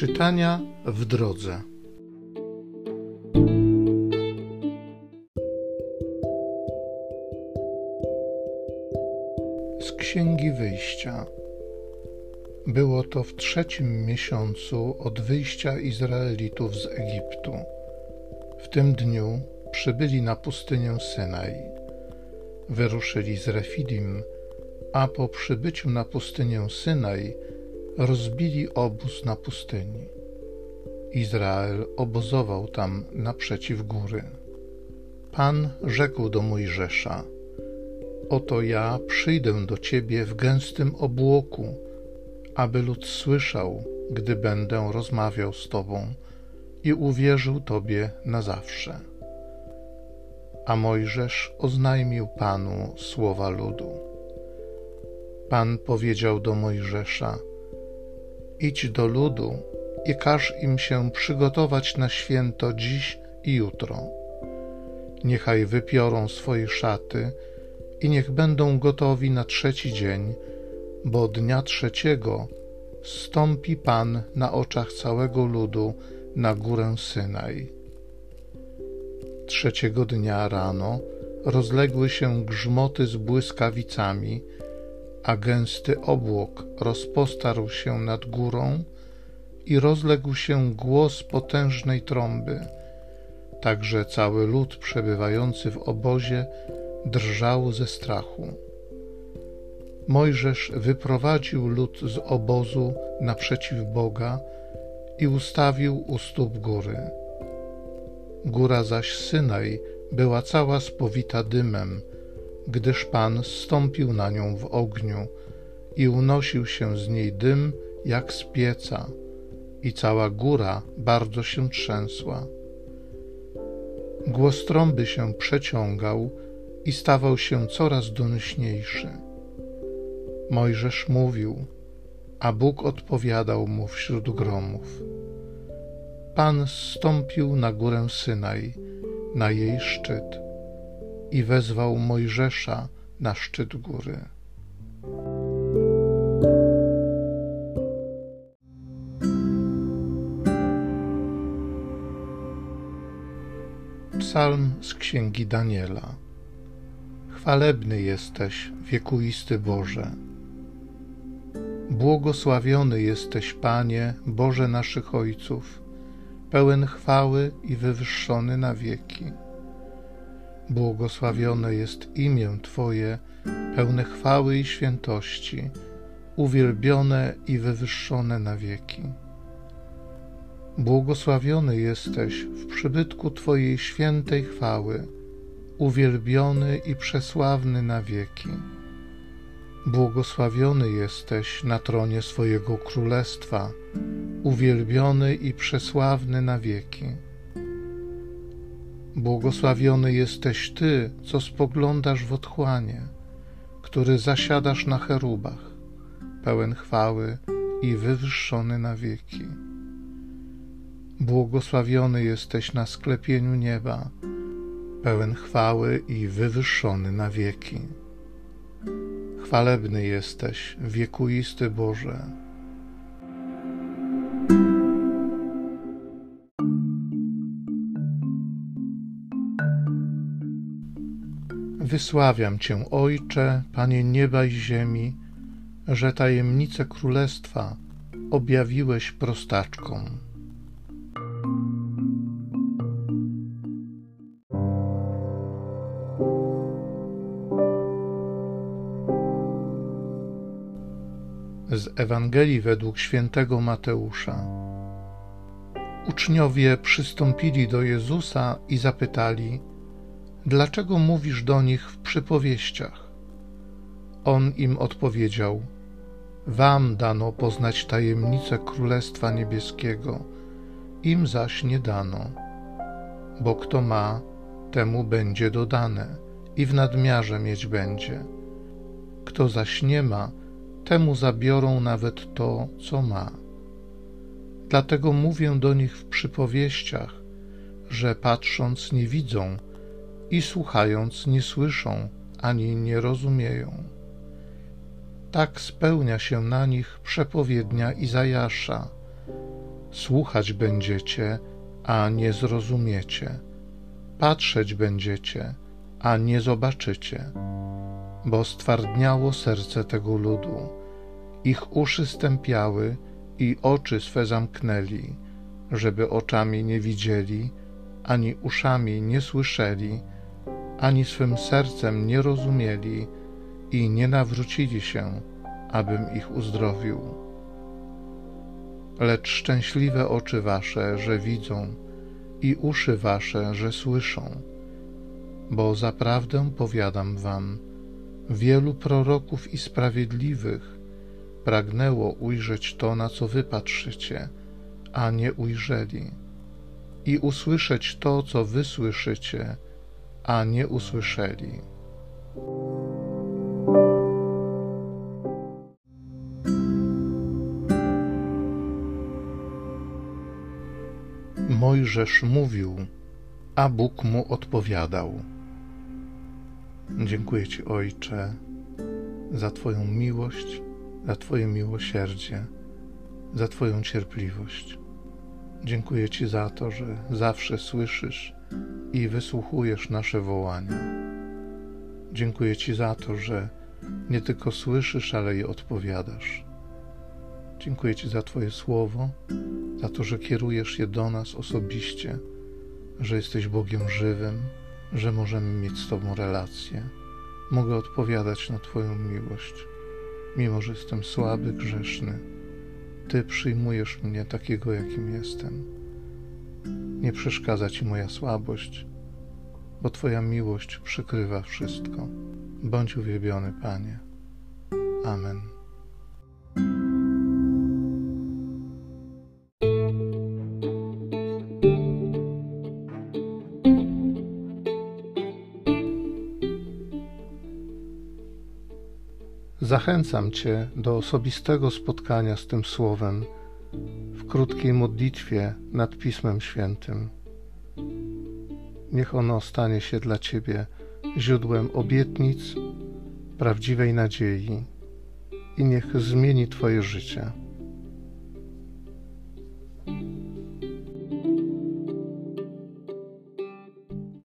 Czytania w drodze. Z Księgi Wyjścia. Było to w trzecim miesiącu od wyjścia Izraelitów z Egiptu. W tym dniu przybyli na pustynię Synaj. Wyruszyli z Refidim, a po przybyciu na pustynię Synaj rozbili obóz na pustyni. Izrael obozował tam naprzeciw góry. Pan rzekł do Mojżesza: Oto ja przyjdę do ciebie w gęstym obłoku, aby lud słyszał, gdy będę rozmawiał z tobą i uwierzył tobie na zawsze. A Mojżesz oznajmił Panu słowa ludu. Pan powiedział do Mojżesza: Idź do ludu i każ im się przygotować na święto dziś i jutro. Niechaj wypiorą swoje szaty i niech będą gotowi na trzeci dzień, bo dnia trzeciego stąpi Pan na oczach całego ludu na górę Synaj. Trzeciego dnia rano rozległy się grzmoty z błyskawicami, a gęsty obłok rozpostarł się nad górą i rozległ się głos potężnej trąby, tak że cały lud przebywający w obozie drżał ze strachu. Mojżesz wyprowadził lud z obozu naprzeciw Boga i ustawił u stóp góry. Góra zaś Synaj była cała spowita dymem, gdyż Pan stąpił na nią w ogniu i unosił się z niej dym jak z pieca, i cała góra bardzo się trzęsła. Głos trąby się przeciągał i stawał się coraz donośniejszy. Mojżesz mówił, a Bóg odpowiadał mu wśród gromów. Pan zstąpił na górę Synaj, na jej szczyt i wezwał Mojżesza na szczyt góry. Psalm z księgi Daniela. Chwalebny jesteś, wiekuisty Boże. Błogosławiony jesteś, Panie, Boże naszych ojców, pełen chwały i wywyższony na wieki. Błogosławione jest imię Twoje, pełne chwały i świętości, uwielbione i wywyższone na wieki. Błogosławiony jesteś w przybytku Twojej świętej chwały, uwielbiony i przesławny na wieki. Błogosławiony jesteś na tronie swojego królestwa, uwielbiony i przesławny na wieki. Błogosławiony jesteś Ty, co spoglądasz w otchłanie, który zasiadasz na cherubach, pełen chwały i wywyższony na wieki. Błogosławiony jesteś na sklepieniu nieba, pełen chwały i wywyższony na wieki. Chwalebny jesteś, wiekuisty Boże. Wysławiam Cię, Ojcze, Panie nieba i ziemi, że tajemnice królestwa objawiłeś prostaczkom. Z Ewangelii według świętego Mateusza. Uczniowie przystąpili do Jezusa i zapytali: Dlaczego mówisz do nich w przypowieściach? On im odpowiedział: Wam dano poznać tajemnicę Królestwa Niebieskiego, im zaś nie dano. Bo kto ma, temu będzie dodane i w nadmiarze mieć będzie. Kto zaś nie ma, temu zabiorą nawet to, co ma. Dlatego mówię do nich w przypowieściach, że patrząc nie widzą i słuchając nie słyszą ani nie rozumieją. Tak spełnia się na nich przepowiednia Izajasza. Słuchać będziecie, a nie zrozumiecie. Patrzeć będziecie, a nie zobaczycie. Bo stwardniało serce tego ludu. Ich uszy stępiały i oczy swe zamknęli, żeby oczami nie widzieli, ani uszami nie słyszeli, ani swym sercem nie rozumieli i nie nawrócili się, abym ich uzdrowił. Lecz szczęśliwe oczy wasze, że widzą, i uszy wasze, że słyszą, bo zaprawdę powiadam wam, wielu proroków i sprawiedliwych pragnęło ujrzeć to, na co wy patrzycie, a nie ujrzeli, i usłyszeć to, co wy słyszycie, a nie usłyszeli. Mojżesz mówił, a Bóg mu odpowiadał. Dziękuję Ci, Ojcze, za Twoją miłość, za Twoje miłosierdzie, za Twoją cierpliwość. Dziękuję Ci za to, że zawsze słyszysz i wysłuchujesz nasze wołania. Dziękuję Ci za to, że nie tylko słyszysz, ale i odpowiadasz. Dziękuję Ci za Twoje słowo, za to, że kierujesz je do nas osobiście, że jesteś Bogiem żywym, że możemy mieć z Tobą relację. Mogę odpowiadać na Twoją miłość, mimo że jestem słaby, grzeszny. Ty przyjmujesz mnie takiego, jakim jestem. Nie przeszkadza Ci moja słabość, bo Twoja miłość przykrywa wszystko. Bądź uwielbiony, Panie. Amen. Zachęcam Cię do osobistego spotkania z tym Słowem krótkiej modlitwie nad Pismem Świętym. Niech ono stanie się dla Ciebie źródłem obietnic, prawdziwej nadziei i niech zmieni Twoje życie.